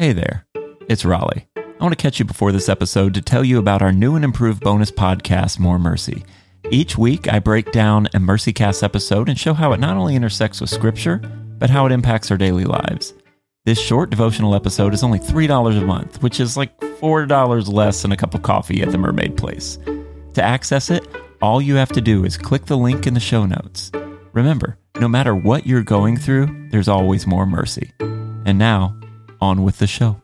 Hey there, it's Raleigh. I want to catch you before this episode to tell you about our new and improved bonus podcast, More Mercy. Each week, I break down a MercyCast episode and show how it not only intersects with Scripture, but how it impacts our daily lives. This short devotional episode is only $3 a month, which is like $4 less than a cup of coffee at the Mermaid Place. To access it, all you have to do is click the link in the show notes. Remember, no matter what you're going through, there's always more mercy. And now, on with the show.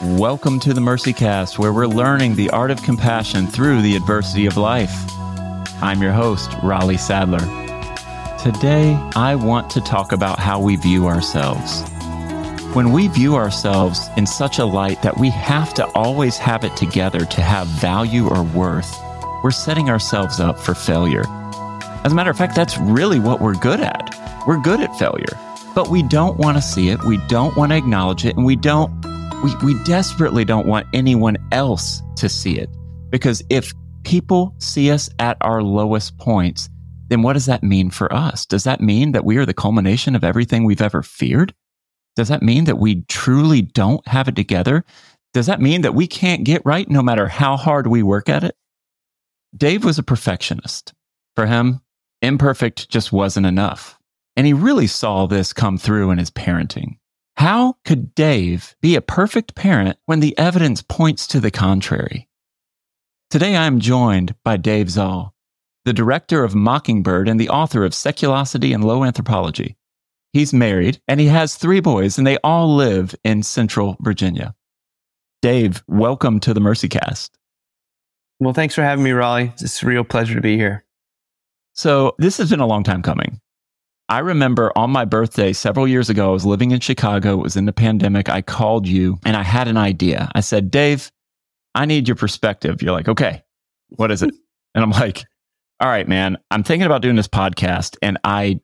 Welcome to the Mercy Cast, where we're learning the art of compassion through the adversity of life. I'm your host, Raleigh Sadler. Today, I want to talk about how we view ourselves. When we view ourselves in such a light that we have to always have it together to have value or worth, we're setting ourselves up for failure. As a matter of fact, that's really what we're good at. We're good at failure, but we don't want to see it. We don't want to acknowledge it. And we don't, we, we desperately don't want anyone else to see it. Because if people see us at our lowest points, then what does that mean for us? Does that mean that we are the culmination of everything we've ever feared? Does that mean that we truly don't have it together? Does that mean that we can't get right no matter how hard we work at it? Dave was a perfectionist. For him, imperfect just wasn't enough. And he really saw this come through in his parenting. How could Dave be a perfect parent when the evidence points to the contrary? Today I am joined by Dave Zahl, the director of Mockingbird and the author of Seculosity and Low Anthropology. He's married and he has three boys, and they all live in Central Virginia. Dave, welcome to the MercyCast. Well, thanks for having me, Raleigh. It's a real pleasure to be here. So, this has been a long time coming. I remember on my birthday several years ago, I was living in Chicago. It was in the pandemic. I called you and I had an idea. I said, Dave, I need your perspective. You're like, okay, what is it? and I'm like, all right, man, I'm thinking about doing this podcast and I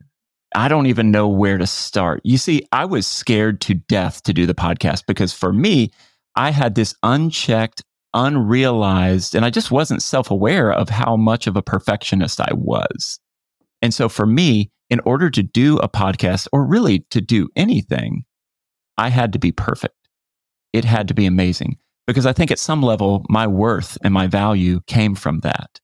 I don't even know where to start. You see, I was scared to death to do the podcast because for me, I had this unchecked, unrealized, and I just wasn't self aware of how much of a perfectionist I was. And so for me, in order to do a podcast or really to do anything, I had to be perfect. It had to be amazing because I think at some level, my worth and my value came from that.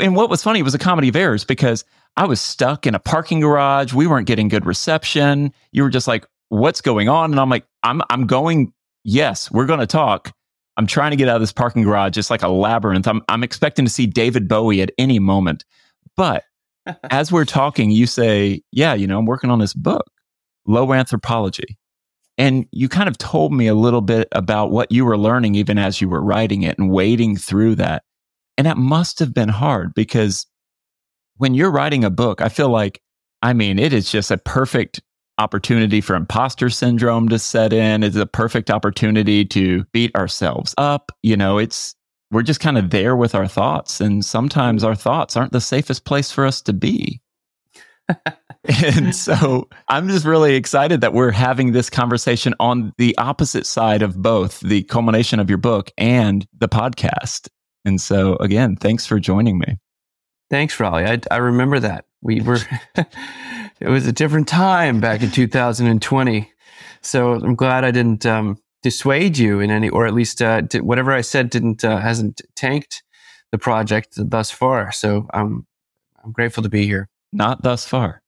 And what was funny was a comedy of errors because I was stuck in a parking garage. We weren't getting good reception. You were just like, what's going on? And I'm like, I'm, I'm going, yes, we're going to talk. I'm trying to get out of this parking garage. It's like a labyrinth. I'm, I'm expecting to see David Bowie at any moment. But as we're talking, you say, yeah, you know, I'm working on this book, Low Anthropology. And you kind of told me a little bit about what you were learning even as you were writing it and wading through that. And that must have been hard because when you're writing a book, I feel like, I mean, it is just a perfect opportunity for imposter syndrome to set in. It's a perfect opportunity to beat ourselves up. You know, it's, we're just kind of there with our thoughts. And sometimes our thoughts aren't the safest place for us to be. and so I'm just really excited that we're having this conversation on the opposite side of both the culmination of your book and the podcast. And so, again, thanks for joining me. Thanks, Raleigh. I, I remember that. We were, it was a different time back in 2020. So I'm glad I didn't um, dissuade you in any, or at least uh, did, whatever I said didn't, uh, hasn't tanked the project thus far. So I'm, I'm grateful to be here. Not thus far.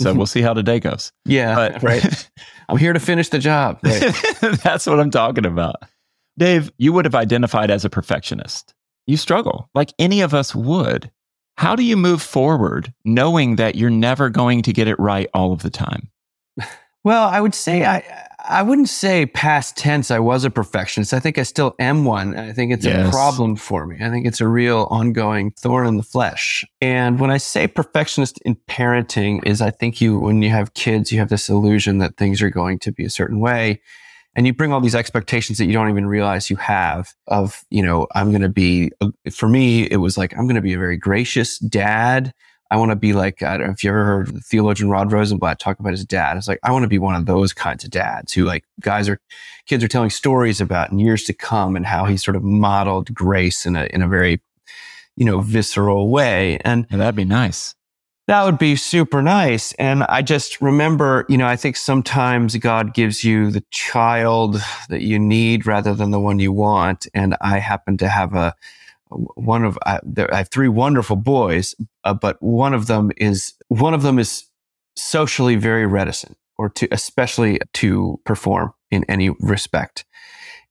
So we'll see how today goes. Yeah, but, right. I'm here to finish the job. Right. That's what I'm talking about. Dave, you would have identified as a perfectionist. You struggle like any of us would. How do you move forward knowing that you're never going to get it right all of the time? Well, I would say I I wouldn't say past tense I was a perfectionist. I think I still am one. I think it's yes. a problem for me. I think it's a real ongoing thorn in the flesh. And when I say perfectionist in parenting is I think you when you have kids you have this illusion that things are going to be a certain way and you bring all these expectations that you don't even realize you have of you know i'm going to be for me it was like i'm going to be a very gracious dad. I want to be like i don't know if you ever heard theologian Rod Rosenbladt talk about his dad it's like i want to be one of those kinds of dads who like guys are kids are telling stories about in years to come and how he sort of modeled grace in a in a very you know visceral way. And, and that'd be nice That would be super nice. And I just remember, you know, I think sometimes God gives you the child that you need rather than the one you want. And I happen to have a, one of, I, I have three wonderful boys, uh, but one of them is, one of them is socially very reticent or to, especially to perform in any respect.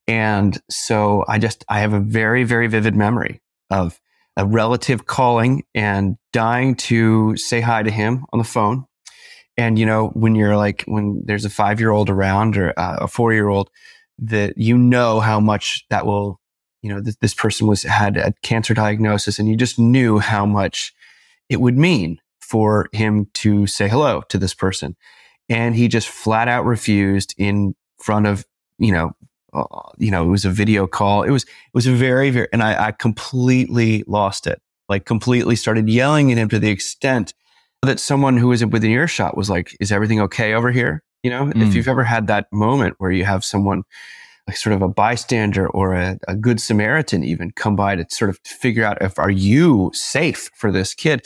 And so I just, I have a very, very vivid memory of a relative calling and dying to say hi to him on the phone. And, you know, when you're like, when there's a five year old around or uh, a four year old, that you know how much that will, you know, th- this person was had a cancer diagnosis and you just knew how much it would mean for him to say hello to this person. And he just flat out refused in front of, you know, you know, it was a video call. It was, it was very, very, and I, I completely lost it. Like completely started yelling at him to the extent that someone who was within earshot was like, is everything okay over here? You know, mm. if you've ever had that moment where you have someone like sort of a bystander or a, a, good Samaritan even come by to sort of figure out if are you safe for this kid?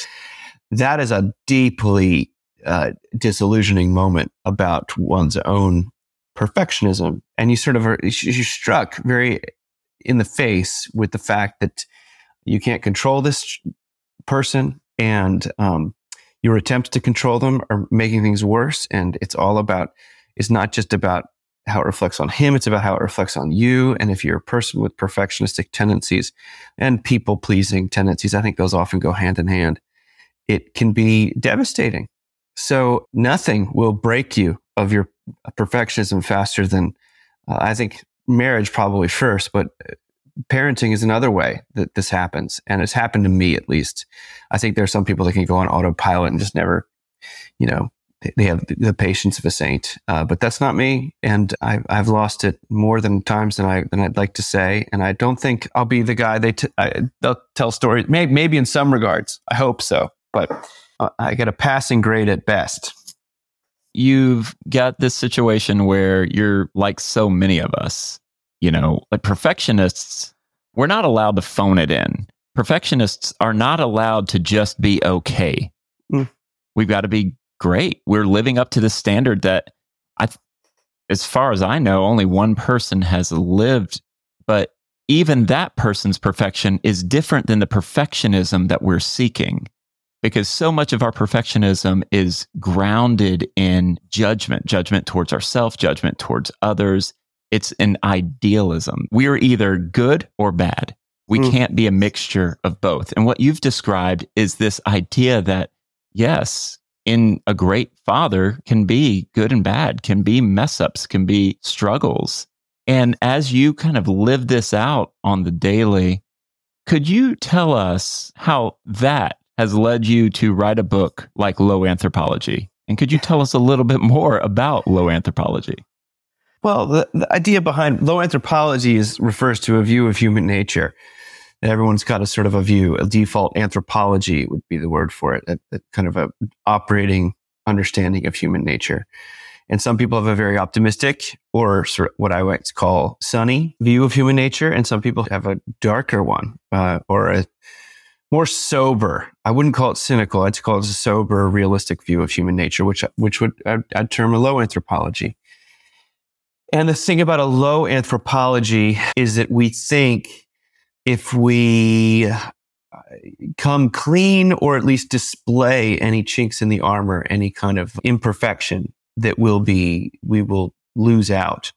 That is a deeply uh, disillusioning moment about one's own perfectionism. And you sort of are, you're struck very in the face with the fact that you can't control this person and um, your attempts to control them are making things worse. And it's all about, it's not just about how it reflects on him, it's about how it reflects on you. And if you're a person with perfectionistic tendencies and people pleasing tendencies, I think those often go hand in hand. It can be devastating. So nothing will break you of your perfectionism faster than uh, I think marriage probably first, but uh, parenting is another way that this happens. And it's happened to me at least. I think there are some people that can go on autopilot and just never, you know, they have the patience of a saint, uh, but that's not me. And I've, I've lost it more than times than I than I'd like to say. And I don't think I'll be the guy they t- I, they'll tell stories. Maybe, maybe in some regards, I hope so. But uh, I get a passing grade at best you've got this situation where you're like so many of us, you know, like perfectionists, we're not allowed to phone it in. Perfectionists are not allowed to just be okay. Mm. We've got to be great. We're living up to the standard that I, as far as I know, only one person has lived, but even that person's perfection is different than the perfectionism that we're seeking because so much of our perfectionism is grounded in judgment, judgment towards ourselves, judgment towards others. It's an idealism. We're either good or bad. We mm. can't be a mixture of both. And what you've described is this idea that, yes, in a great father can be good and bad, can be mess ups, can be struggles. And as you kind of live this out on the daily, could you tell us how that has led you to write a book like Low Anthropology. And could you tell us a little bit more about low anthropology? Well, the, the idea behind low anthropology is refers to a view of human nature. And Everyone's got a sort of a view. A default anthropology would be the word for it. A, a kind of a operating understanding of human nature. And some people have a very optimistic or sort of what I to call sunny view of human nature. And some people have a darker one uh, or a more sober. I wouldn't call it cynical. I'd call it a sober, realistic view of human nature, which which would I'd, I'd term a low anthropology. And the thing about a low anthropology is that we think if we uh, come clean or at least display any chinks in the armor, any kind of imperfection, that will be we will lose out,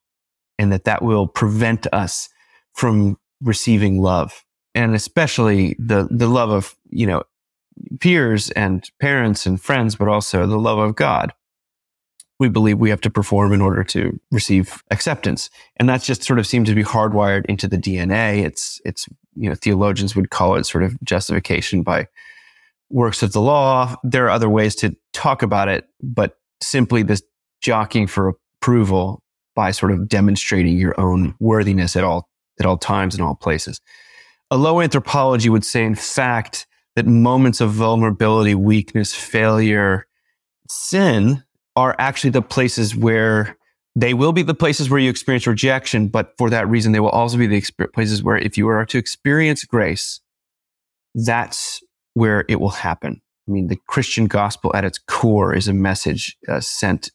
and that that will prevent us from receiving love and especially the the love of you know peers and parents and friends, but also the love of God. We believe we have to perform in order to receive acceptance, and that just sort of seems to be hardwired into the DNA. It's it's you know theologians would call it sort of justification by works of the law. There are other ways to talk about it, but simply this jockeying for approval by sort of demonstrating your own worthiness at all at all times and all places a low anthropology would say, in fact, that moments of vulnerability, weakness, failure, sin are actually the places where they will be the places where you experience rejection, but for that reason, they will also be the places where if you are to experience grace, that's where it will happen. I mean, the Christian gospel at its core is a message uh, sent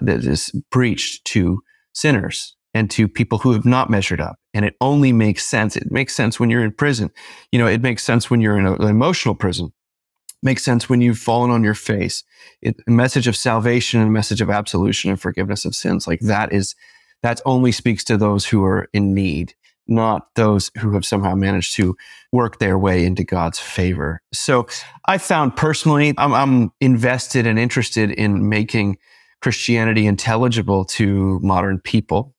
that is preached to sinners and to people who have not measured up. And it only makes sense. It makes sense when you're in prison. You know, it makes sense when you're in a, an emotional prison. It makes sense when you've fallen on your face. It, a message of salvation and a message of absolution and forgiveness of sins. Like that is, that only speaks to those who are in need not those who have somehow managed to work their way into God's favor. So I found personally, I'm, I'm, invested and interested in making Christianity intelligible to modern people.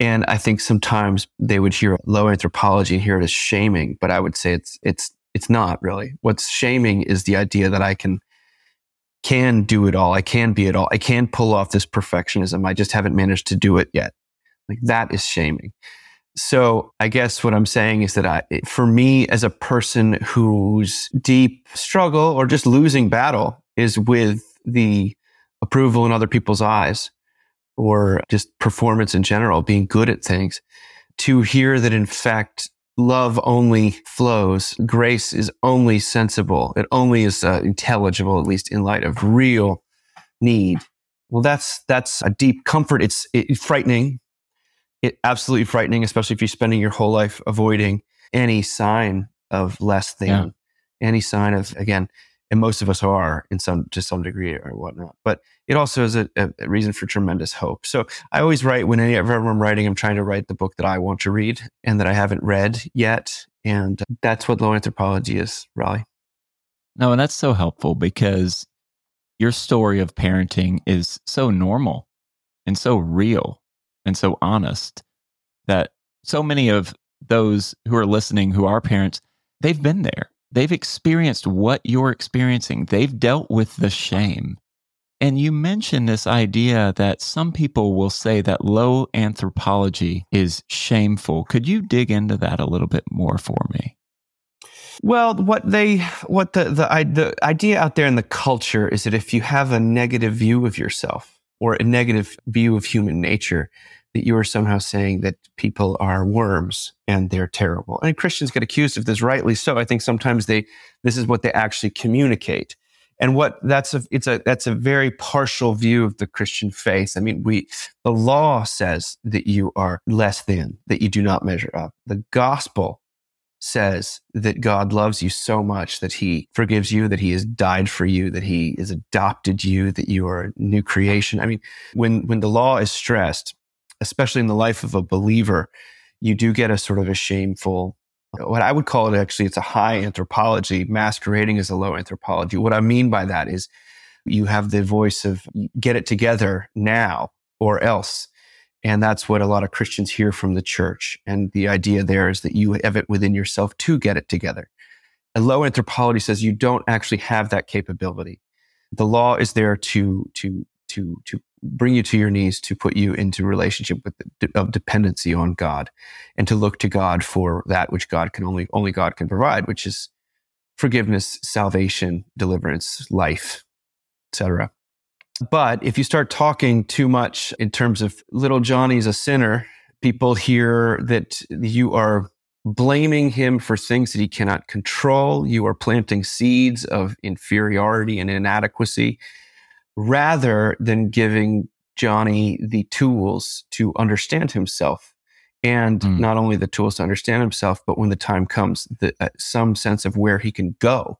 And I think sometimes they would hear low anthropology and hear it as shaming, but I would say it's, it's, it's not really. What's shaming is the idea that I can, can do it all. I can be it all. I can pull off this perfectionism. I just haven't managed to do it yet. Like that is shaming. So I guess what I'm saying is that I, for me as a person whose deep struggle or just losing battle is with the approval in other people's eyes or just performance in general, being good at things, to hear that in fact love only flows, grace is only sensible, it only is uh, intelligible, at least in light of real need. Well, that's that's a deep comfort. It's, it's frightening it, absolutely frightening, especially if you're spending your whole life avoiding any sign of less than, yeah. any sign of again, and most of us are in some to some degree or whatnot. But it also is a, a, reason for tremendous hope. So I always write whenever I'm writing, I'm trying to write the book that I want to read and that I haven't read yet, and that's what low anthropology is, Raleigh. No, and that's so helpful because your story of parenting is so normal and so real and so honest that so many of those who are listening who are parents, they've been there. They've experienced what you're experiencing. They've dealt with the shame. And you mentioned this idea that some people will say that low anthropology is shameful. Could you dig into that a little bit more for me? Well, what they what the the the idea out there in the culture is that if you have a negative view of yourself or a negative view of human nature, that you are somehow saying that people are worms and they're terrible. And Christians get accused of this rightly so. I think sometimes they this is what they actually communicate. And what that's a it's a that's a very partial view of the Christian faith. I mean, we the law says that you are less than, that you do not measure up. The gospel says that God loves you so much that he forgives you, that he has died for you, that he has adopted you, that you are a new creation. I mean, when when the law is stressed, especially in the life of a believer, you do get a sort of a shameful, what I would call it actually, it's a high anthropology masquerading as a low anthropology. What I mean by that is you have the voice of get it together now or else. And that's what a lot of Christians hear from the church. And the idea there is that you have it within yourself to get it together. A low anthropology says you don't actually have that capability. The law is there to, to, to, to bring you to your knees to put you into relationship with of dependency on God and to look to God for that which God can only only God can provide which is forgiveness salvation deliverance life etc but if you start talking too much in terms of little Johnny's a sinner people hear that you are blaming him for things that he cannot control. You are planting seeds of inferiority and inadequacy rather than giving Johnny the tools to understand himself. And mm. not only the tools to understand himself, but when the time comes, the, uh, some sense of where he can go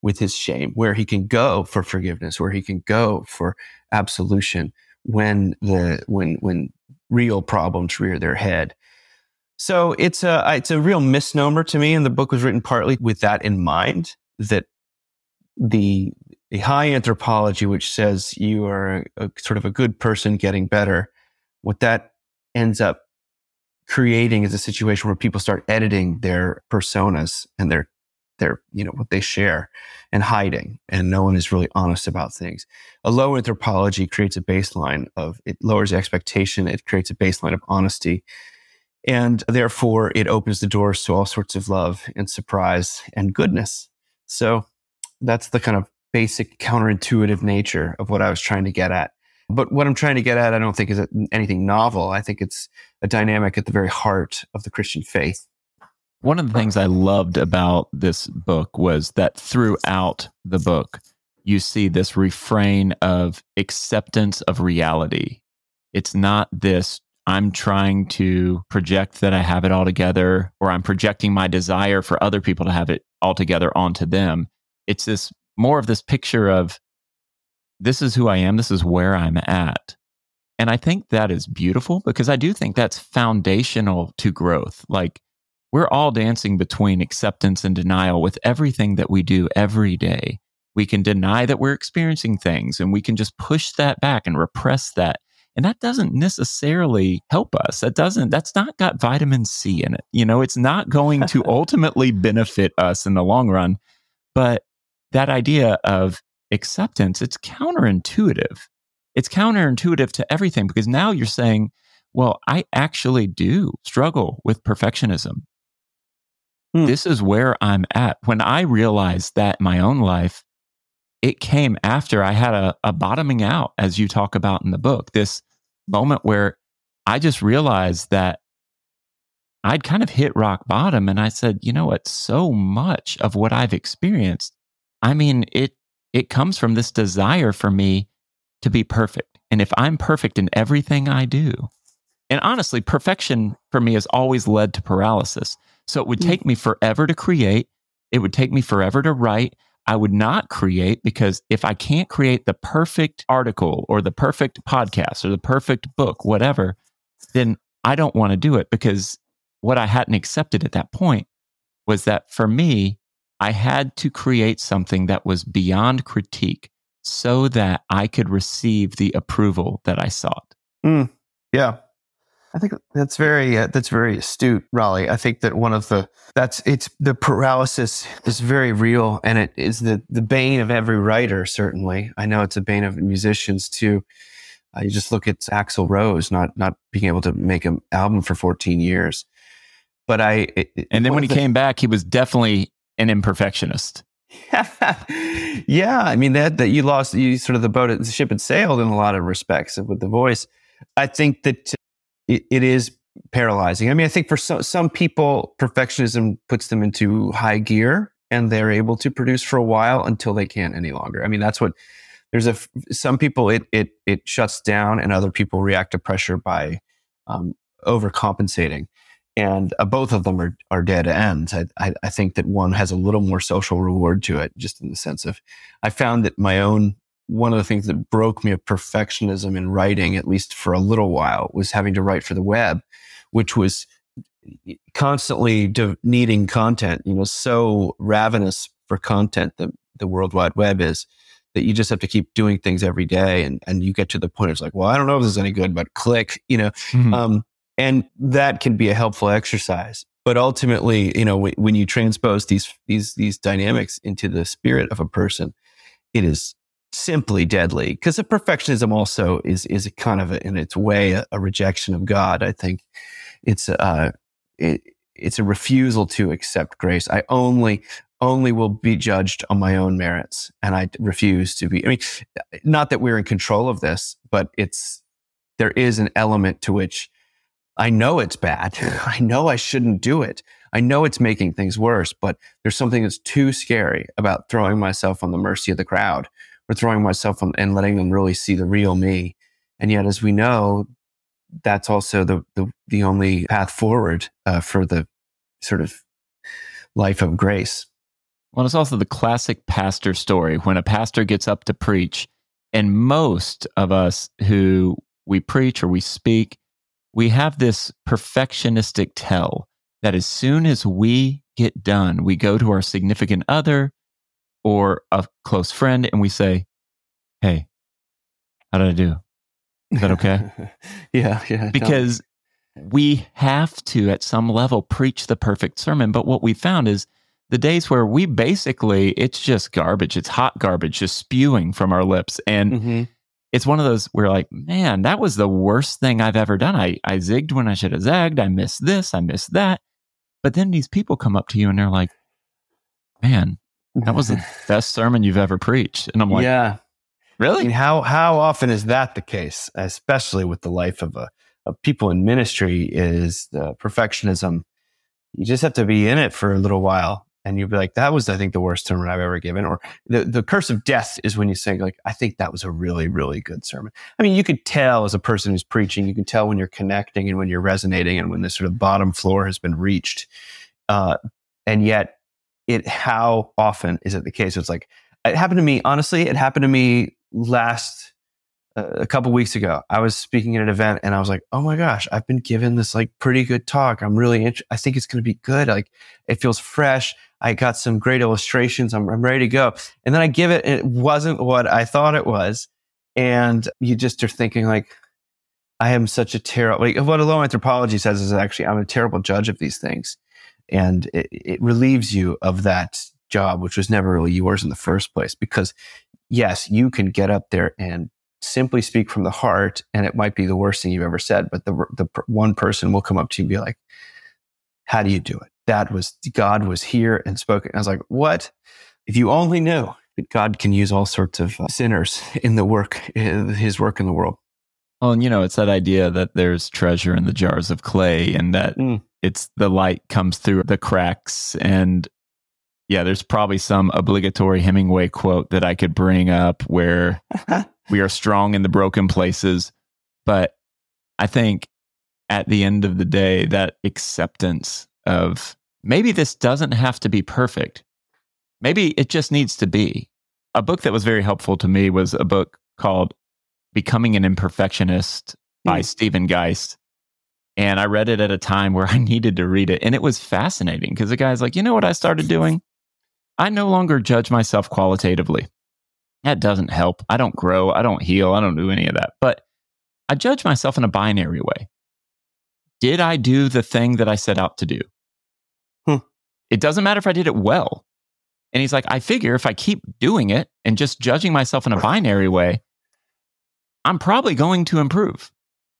with his shame, where he can go for forgiveness, where he can go for absolution when the when when real problems rear their head. So it's a it's a real misnomer to me, and the book was written partly with that in mind that the the high anthropology, which says you are a, a, sort of a good person getting better, what that ends up creating is a situation where people start editing their personas and their their you know what they share and hiding and no one is really honest about things. A low anthropology creates a baseline of it lowers the expectation it creates a baseline of honesty and therefore it opens the doors to all sorts of love and surprise and goodness. So that's the kind of basic counterintuitive nature of what I was trying to get at. But what I'm trying to get at, I don't think is anything novel. I think it's a dynamic at the very heart of the Christian faith. one of the things I loved about this book was that throughout the book, you see this refrain of acceptance of reality. It's not this, I'm trying to project that I have it all together, or I'm projecting my desire for other people to have it all together onto them. It's this more of this picture of this is who I am, this is where I'm at. And I think that is beautiful because I do think that's foundational to growth. Like we're all dancing between acceptance and denial with everything that we do every day. We can deny that we're experiencing things and we can just push that back and repress that. And that doesn't necessarily help us. That doesn't, that's not got vitamin C in it. You know, it's not going to ultimately benefit us in the long run. But that idea of acceptance, it's counterintuitive. It's counterintuitive to everything because now you're saying, well, I actually do struggle with perfectionism. Hmm. This is where I'm at. When I realized that in my own life, it came after I had a, a bottoming out, as you talk about in the book, this moment where I just realized that I'd kind of hit rock bottom. And I said, you know what? So much of what I've experienced, I mean, it, it comes from this desire for me to be perfect. And if I'm perfect in everything I do, and honestly, perfection for me has always led to paralysis. So it would hmm. take me forever to create. It would take me forever to write. I would not create because if I can't create the perfect article or the perfect podcast or the perfect book, whatever, then I don't want to do it because what I hadn't accepted at that point was that for me, I had to create something that was beyond critique so that I could receive the approval that I sought. Mm, yeah. I think that's very uh, that's very astute, Raleigh. I think that one of the that's it's the paralysis is very real, and it is the the bane of every writer. Certainly, I know it's a bane of musicians too. Uh, you just look at Axl Rose not not being able to make an album for 14 years. But I it, and then when he the, came back, he was definitely an imperfectionist. yeah, I mean that that you lost you sort of the boat the ship had sailed in a lot of respects with the voice. I think that it, it is paralyzing. I mean, I think for some, some people, perfectionism puts them into high gear and they're able to produce for a while until they can't any longer. I mean, that's what there's a some people it it it shuts down and other people react to pressure by um, overcompensating. And uh, both of them are, are dead ends. I, I, I think that one has a little more social reward to it, just in the sense of, I found that my own one of the things that broke me of perfectionism in writing, at least for a little while, was having to write for the web, which was constantly de- needing content, you know, so ravenous for content that the World Wide Web is that you just have to keep doing things every day. And, and you get to the point, it's like, well, I don't know if this is any good, but click, you know, mm-hmm. um, and that can be a helpful exercise. But ultimately, you know, w- when you transpose these, these, these dynamics into the spirit of a person, it is simply deadly because the perfectionism also is is kind of a, in its way a, a, rejection of God. I think it's uh it, it's a refusal to accept grace. I only only will be judged on my own merits, and I refuse to be. I mean, not that we're in control of this, but it's there is an element to which I know it's bad. I know I shouldn't do it. I know it's making things worse, but there's something that's too scary about throwing myself on the mercy of the crowd or throwing myself on and letting them really see the real me. And yet, as we know, that's also the the, the only path forward uh, for the sort of life of grace. Well, it's also the classic pastor story when a pastor gets up to preach, and most of us who we preach or we speak, we have this perfectionistic tell that as soon as we get done, we go to our significant other or a close friend and we say, Hey, how did I do? Is that okay? yeah, yeah. Because we have to, at some level, preach the perfect sermon. But what we found is the days where we basically, it's just garbage, it's hot garbage just spewing from our lips. And mm-hmm. It's one of those where, like, man, that was the worst thing I've ever done. I, I zigged when I should have zagged. I missed this, I missed that. But then these people come up to you and they're like, man, that was the best sermon you've ever preached. And I'm like, yeah, really? I mean, how, how often is that the case, especially with the life of a, of people in ministry is the perfectionism you just have to be in it for a little while and you'll be like, that was, I think, the worst sermon I've ever given. Or the, the curse of death is when you say, like, I think that was a really, really good sermon. I mean, you could tell as a person who's preaching, you can tell when you're connecting and when you're resonating and when the sort of bottom floor has been reached. Uh, and yet, it, how often is it the case? It's like, it happened to me, honestly, it happened to me last a couple weeks ago, I was speaking at an event and I was like, "Oh my gosh, I've been given this like pretty good talk. I'm really, int- I think it's going to be good. Like, it feels fresh. I got some great illustrations. I'm, I'm ready to go." And then I give it, it wasn't what I thought it was, and you just are thinking like, "I am such a terrible." Like, what a low anthropology says is actually, I'm a terrible judge of these things, and it, it relieves you of that job, which was never really yours in the first place, because yes, you can get up there and simply speak from the heart and it might be the worst thing you've ever said but the the one person will come up to you and be like how do you do it that was god was here and spoken i was like what if you only knew that god can use all sorts of uh, sinners in the work in his work in the world well and you know it's that idea that there's treasure in the jars of clay and that mm. it's the light comes through the cracks and yeah, there's probably some obligatory Hemingway quote that I could bring up where we are strong in the broken places. But I think at the end of the day, that acceptance of maybe this doesn't have to be perfect. Maybe it just needs to be. A book that was very helpful to me was a book called Becoming an Imperfectionist by mm. Stephen Guise. And I read it at a time where I needed to read it. And it was fascinating because the guy's like, you know what I started doing? I no longer judge myself qualitatively. That doesn't help. I don't grow. I don't heal. I don't do any of that. But I judge myself in a binary way. Did I do the thing that I set out to do? It doesn't matter if I did it well. And he's like, I figure if I keep doing it and just judging myself in a binary way, I'm probably going to improve.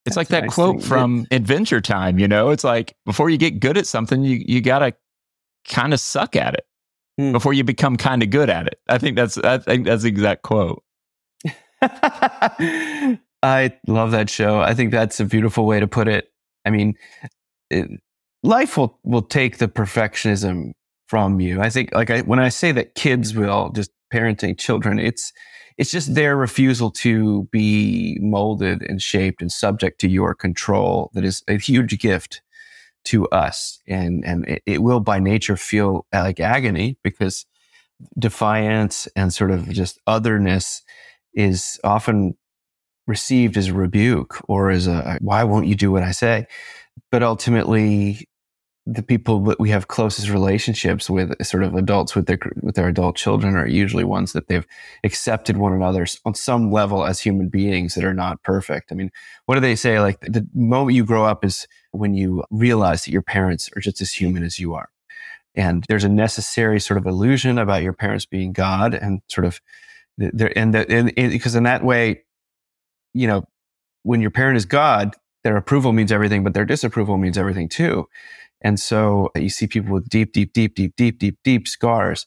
It's That's like that nice quote from Adventure Time, you know? It's like before you get good at something, you, you got to kind of suck at it hmm. before you become kind of good at it. I think that's I think that's the exact quote. I love that show. I think that's a beautiful way to put it. I mean, it, life will will take the perfectionism from you. I think like I, when I say that kids will just parenting children, it's it's just their refusal to be molded and shaped and subject to your control that is a huge gift to us. And, and it, it will by nature feel like agony because defiance and sort of just otherness is often received as a rebuke or as a, why won't you do what I say? But ultimately, the people that we have closest relationships with, sort of adults with their with their adult children, are usually ones that they've accepted one another on some level as human beings that are not perfect. I mean, what do they say? Like the moment you grow up is when you realize that your parents are just as human as you are, and there's a necessary sort of illusion about your parents being God, and sort of there and, because in that way, you know, when your parent is God, their approval means everything, but their disapproval means everything too. And so you see people with deep, deep, deep, deep, deep, deep, deep scars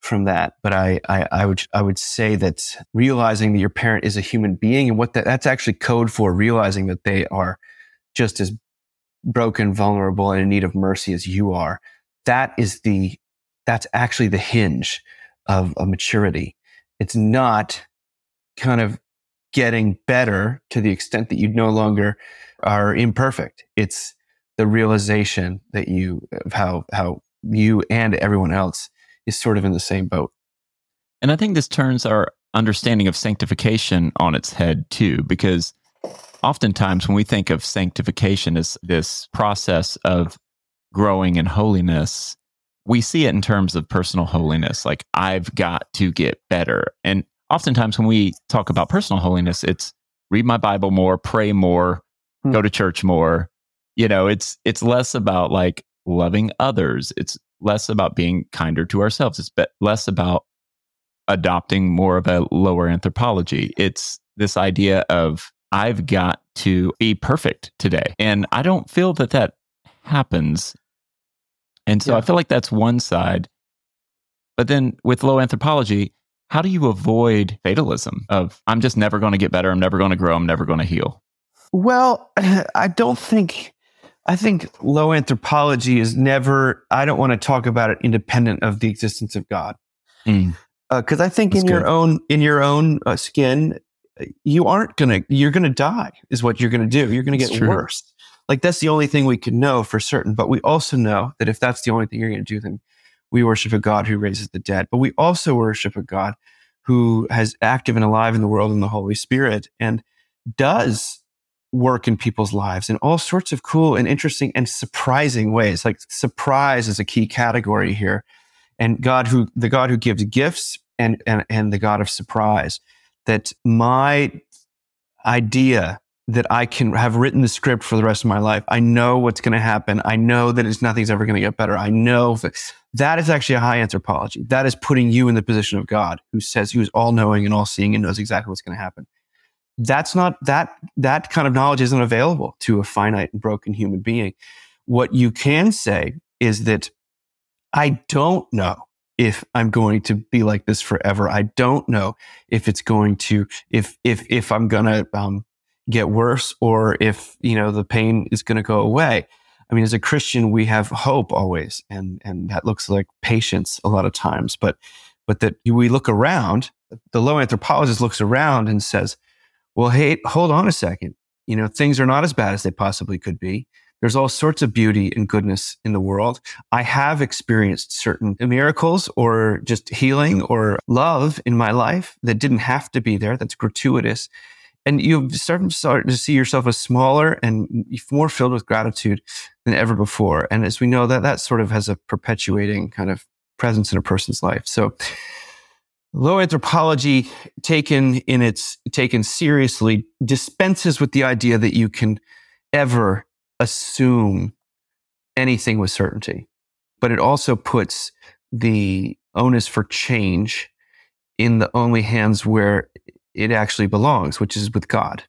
from that. But I, I, I would, I would say that realizing that your parent is a human being and what that, that's actually code for realizing that they are just as broken, vulnerable, and in need of mercy as you are. That is the, that's actually the hinge of a maturity. It's not kind of getting better to the extent that you no longer are imperfect. It's the realization that you of how how you and everyone else is sort of in the same boat. And I think this turns our understanding of sanctification on its head too, because oftentimes when we think of sanctification as this process of growing in holiness, we see it in terms of personal holiness. Like, I've got to get better. And oftentimes when we talk about personal holiness, it's read my Bible more, pray more, hmm. go to church more, you know it's it's less about like loving others it's less about being kinder to ourselves it's less about adopting more of a lower anthropology. It's this idea of i've got to be perfect today and i don't feel that that happens. And so yeah. i feel like that's one side. But then with low anthropology how do you avoid fatalism of i'm just never going to get better i'm never going to grow i'm never going to heal? Well i don't think I think low anthropology is never, I don't want to talk about it independent of the existence of God. Because mm. uh, I think That's in good. your own, in your own uh, skin, you aren't going to, you're going to die is what you're going to do. You're going to get worse. Like that's the only thing we can know for certain. But we also know that if that's the only thing you're going to do, then we worship a God who raises the dead. But we also worship a God who has active and alive in the world in the Holy Spirit and does work in people's lives in all sorts of cool and interesting and surprising ways. Like surprise is a key category here. And God who the God who gives gifts and and, and the God of surprise. That my idea that I can have written the script for the rest of my life. I know what's going to happen. I know that it's nothing's ever going to get better. I know that, that is actually a high anthropology. That is putting you in the position of God, who says who is all knowing and all seeing and knows exactly what's going to happen. That's not that that kind of knowledge isn't available to a finite and broken human being. What you can say is that I don't know if I'm going to be like this forever. I don't know if it's going to if if if I'm gonna um, get worse or if, you know, the pain is going to go away. I mean, as a Christian, we have hope always, and and that looks like patience a lot of times. But but that we look around, the low anthropologist looks around and says, "Well, hey, hold on a second. You know, things are not as bad as they possibly could be. There's all sorts of beauty and goodness in the world. I have experienced certain miracles or just healing or love in my life that didn't have to be there. That's gratuitous and you start, to see yourself as smaller and more filled with gratitude than ever before. And as we know that that sort of has a perpetuating kind of presence in a person's life. So low anthropology taken in its taken seriously dispenses with the idea that you can ever assume anything with certainty. But it also puts the onus for change in the only hands where it actually belongs, which is with God.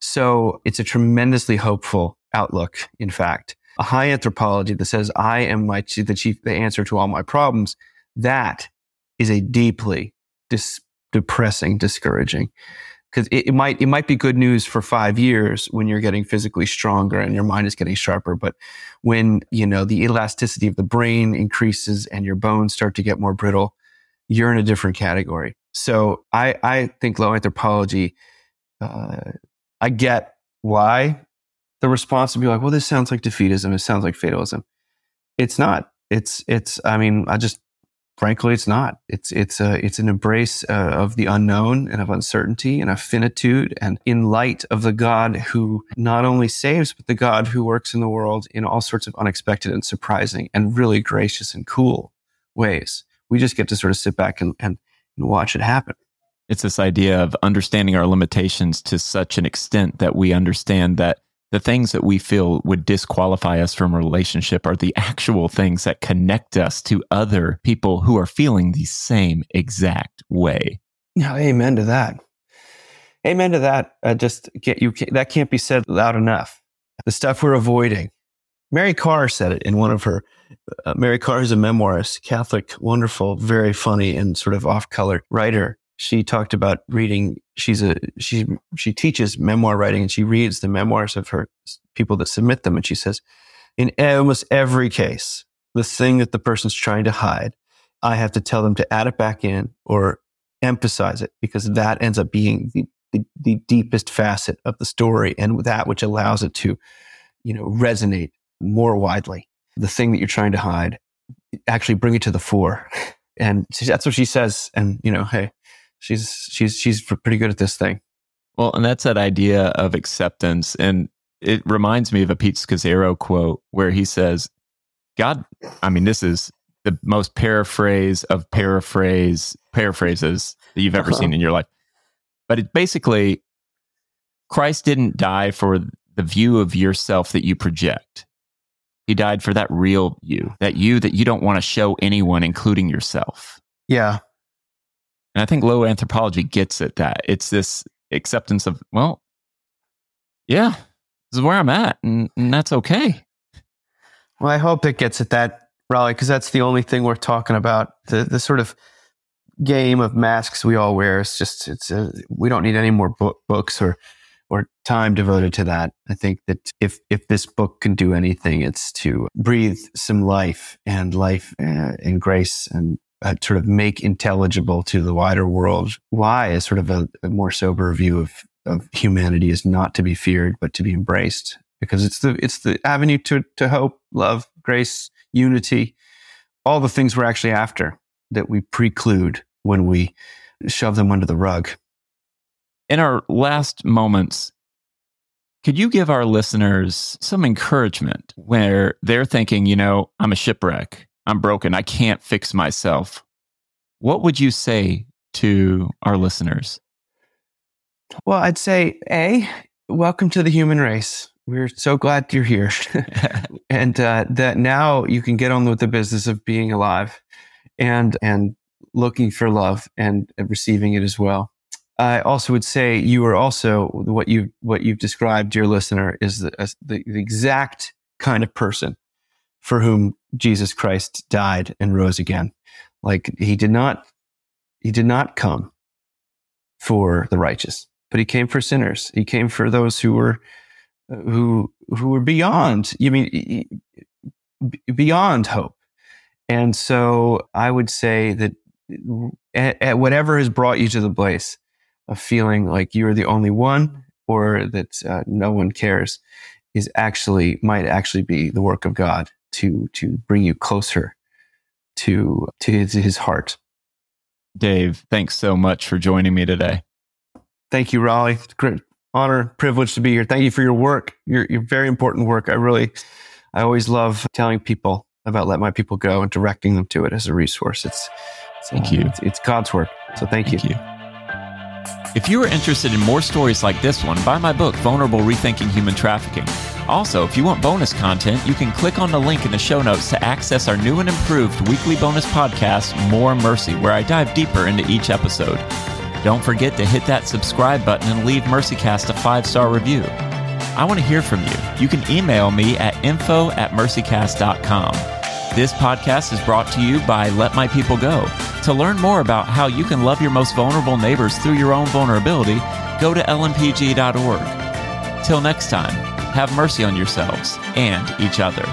So it's a tremendously hopeful outlook, in fact. A high anthropology that says, I am my, the chief, the answer to all my problems. That is a deeply dis- depressing, discouraging. Because it, it, might, it might be good news for five years when you're getting physically stronger and your mind is getting sharper. But when, you know, the elasticity of the brain increases and your bones start to get more brittle, you're in a different category. So I, I think low anthropology, uh, I get why the response would be like, well, this sounds like defeatism. It sounds like fatalism. It's not. It's, it's, I mean, I just, frankly, it's not. It's, it's a, it's an embrace uh, of the unknown and of uncertainty and of finitude and in light of the God who not only saves, but the God who works in the world in all sorts of unexpected and surprising and really gracious and cool ways. We just get to sort of sit back and, and and watch it happen. It's this idea of understanding our limitations to such an extent that we understand that the things that we feel would disqualify us from a relationship are the actual things that connect us to other people who are feeling the same exact way. Yeah, amen to that. Amen to that. Just get you that can't be said loud enough. The stuff we're avoiding. Mary Karr said it in one of her uh, Mary Karr is a memoirist, Catholic, wonderful, very funny, and sort of off-color writer. She talked about reading. She's a she she teaches memoir writing, and she reads the memoirs of her people that submit them. And she says, in almost every case, the thing that the person's trying to hide, I have to tell them to add it back in or emphasize it because that ends up being the, the, the deepest facet of the story and that which allows it to, you know, resonate more widely the thing that you're trying to hide, actually bring it to the fore. And that's what she says. And, you know, hey, she's, she's, she's pretty good at this thing. Well, and that's that idea of acceptance. And it reminds me of a Pete Scazzero quote where he says, God, I mean, this is the most paraphrase of paraphrase paraphrases that you've ever uh-huh. seen in your life. But it basically, Christ didn't die for the view of yourself that you project. He died for that real you, that you that you don't want to show anyone, including yourself. Yeah. And I think low anthropology gets at that. It's this acceptance of, well, yeah, this is where I'm at, and, and that's okay. Well, I hope it gets at that, Raleigh, because that's the only thing we're talking about. The the sort of game of masks we all wear. is just it's a, we don't need any more book, books or or time devoted to that. I think that if if this book can do anything, it's to breathe some life and life uh, and grace and uh, sort of make intelligible to the wider world why a sort of a, a more sober view of of humanity is not to be feared but to be embraced because it's the it's the avenue to to hope, love, grace, unity, all the things we're actually after that we preclude when we shove them under the rug. In our last moments, could you give our listeners some encouragement where they're thinking, you know, I'm a shipwreck, I'm broken, I can't fix myself? What would you say to our listeners? Well, I'd say, A, welcome to the human race. We're so glad you're here. and uh, that now you can get on with the business of being alive and, and looking for love and, receiving it as well. I also would say you are also what you what you've described, dear listener, is the, the, the exact kind of person for whom Jesus Christ died and rose again. Like he did not he did not come for the righteous, but he came for sinners. He came for those who were who who were beyond. You mean beyond hope. And so I would say that at, at whatever has brought you to the place of feeling like you are the only one or that uh, no one cares is actually might actually be the work of God to to bring you closer to to his, his heart. Dave, thanks so much for joining me today. Thank you, Raleigh. Great honor, privilege to be here. Thank you for your work. Your your very important work. I really I always love telling people about let my people go and directing them to it as a resource. It's Thank uh, you. It's, it's, God's work. So thank, thank you. you. If you are interested in more stories like this one, buy my book, Vulnerable Rethinking Human Trafficking. Also, if you want bonus content, you can click on the link in the show notes to access our new and improved weekly bonus podcast, More Mercy, where I dive deeper into each episode. Don't forget to hit that subscribe button and leave MercyCast a five star review. I want to hear from you. You can email me at info at mercycast.com. This podcast is brought to you by Let My People Go. To learn more about how you can love your most vulnerable neighbors through your own vulnerability, go to lmpg.org. Till next time, have mercy on yourselves and each other.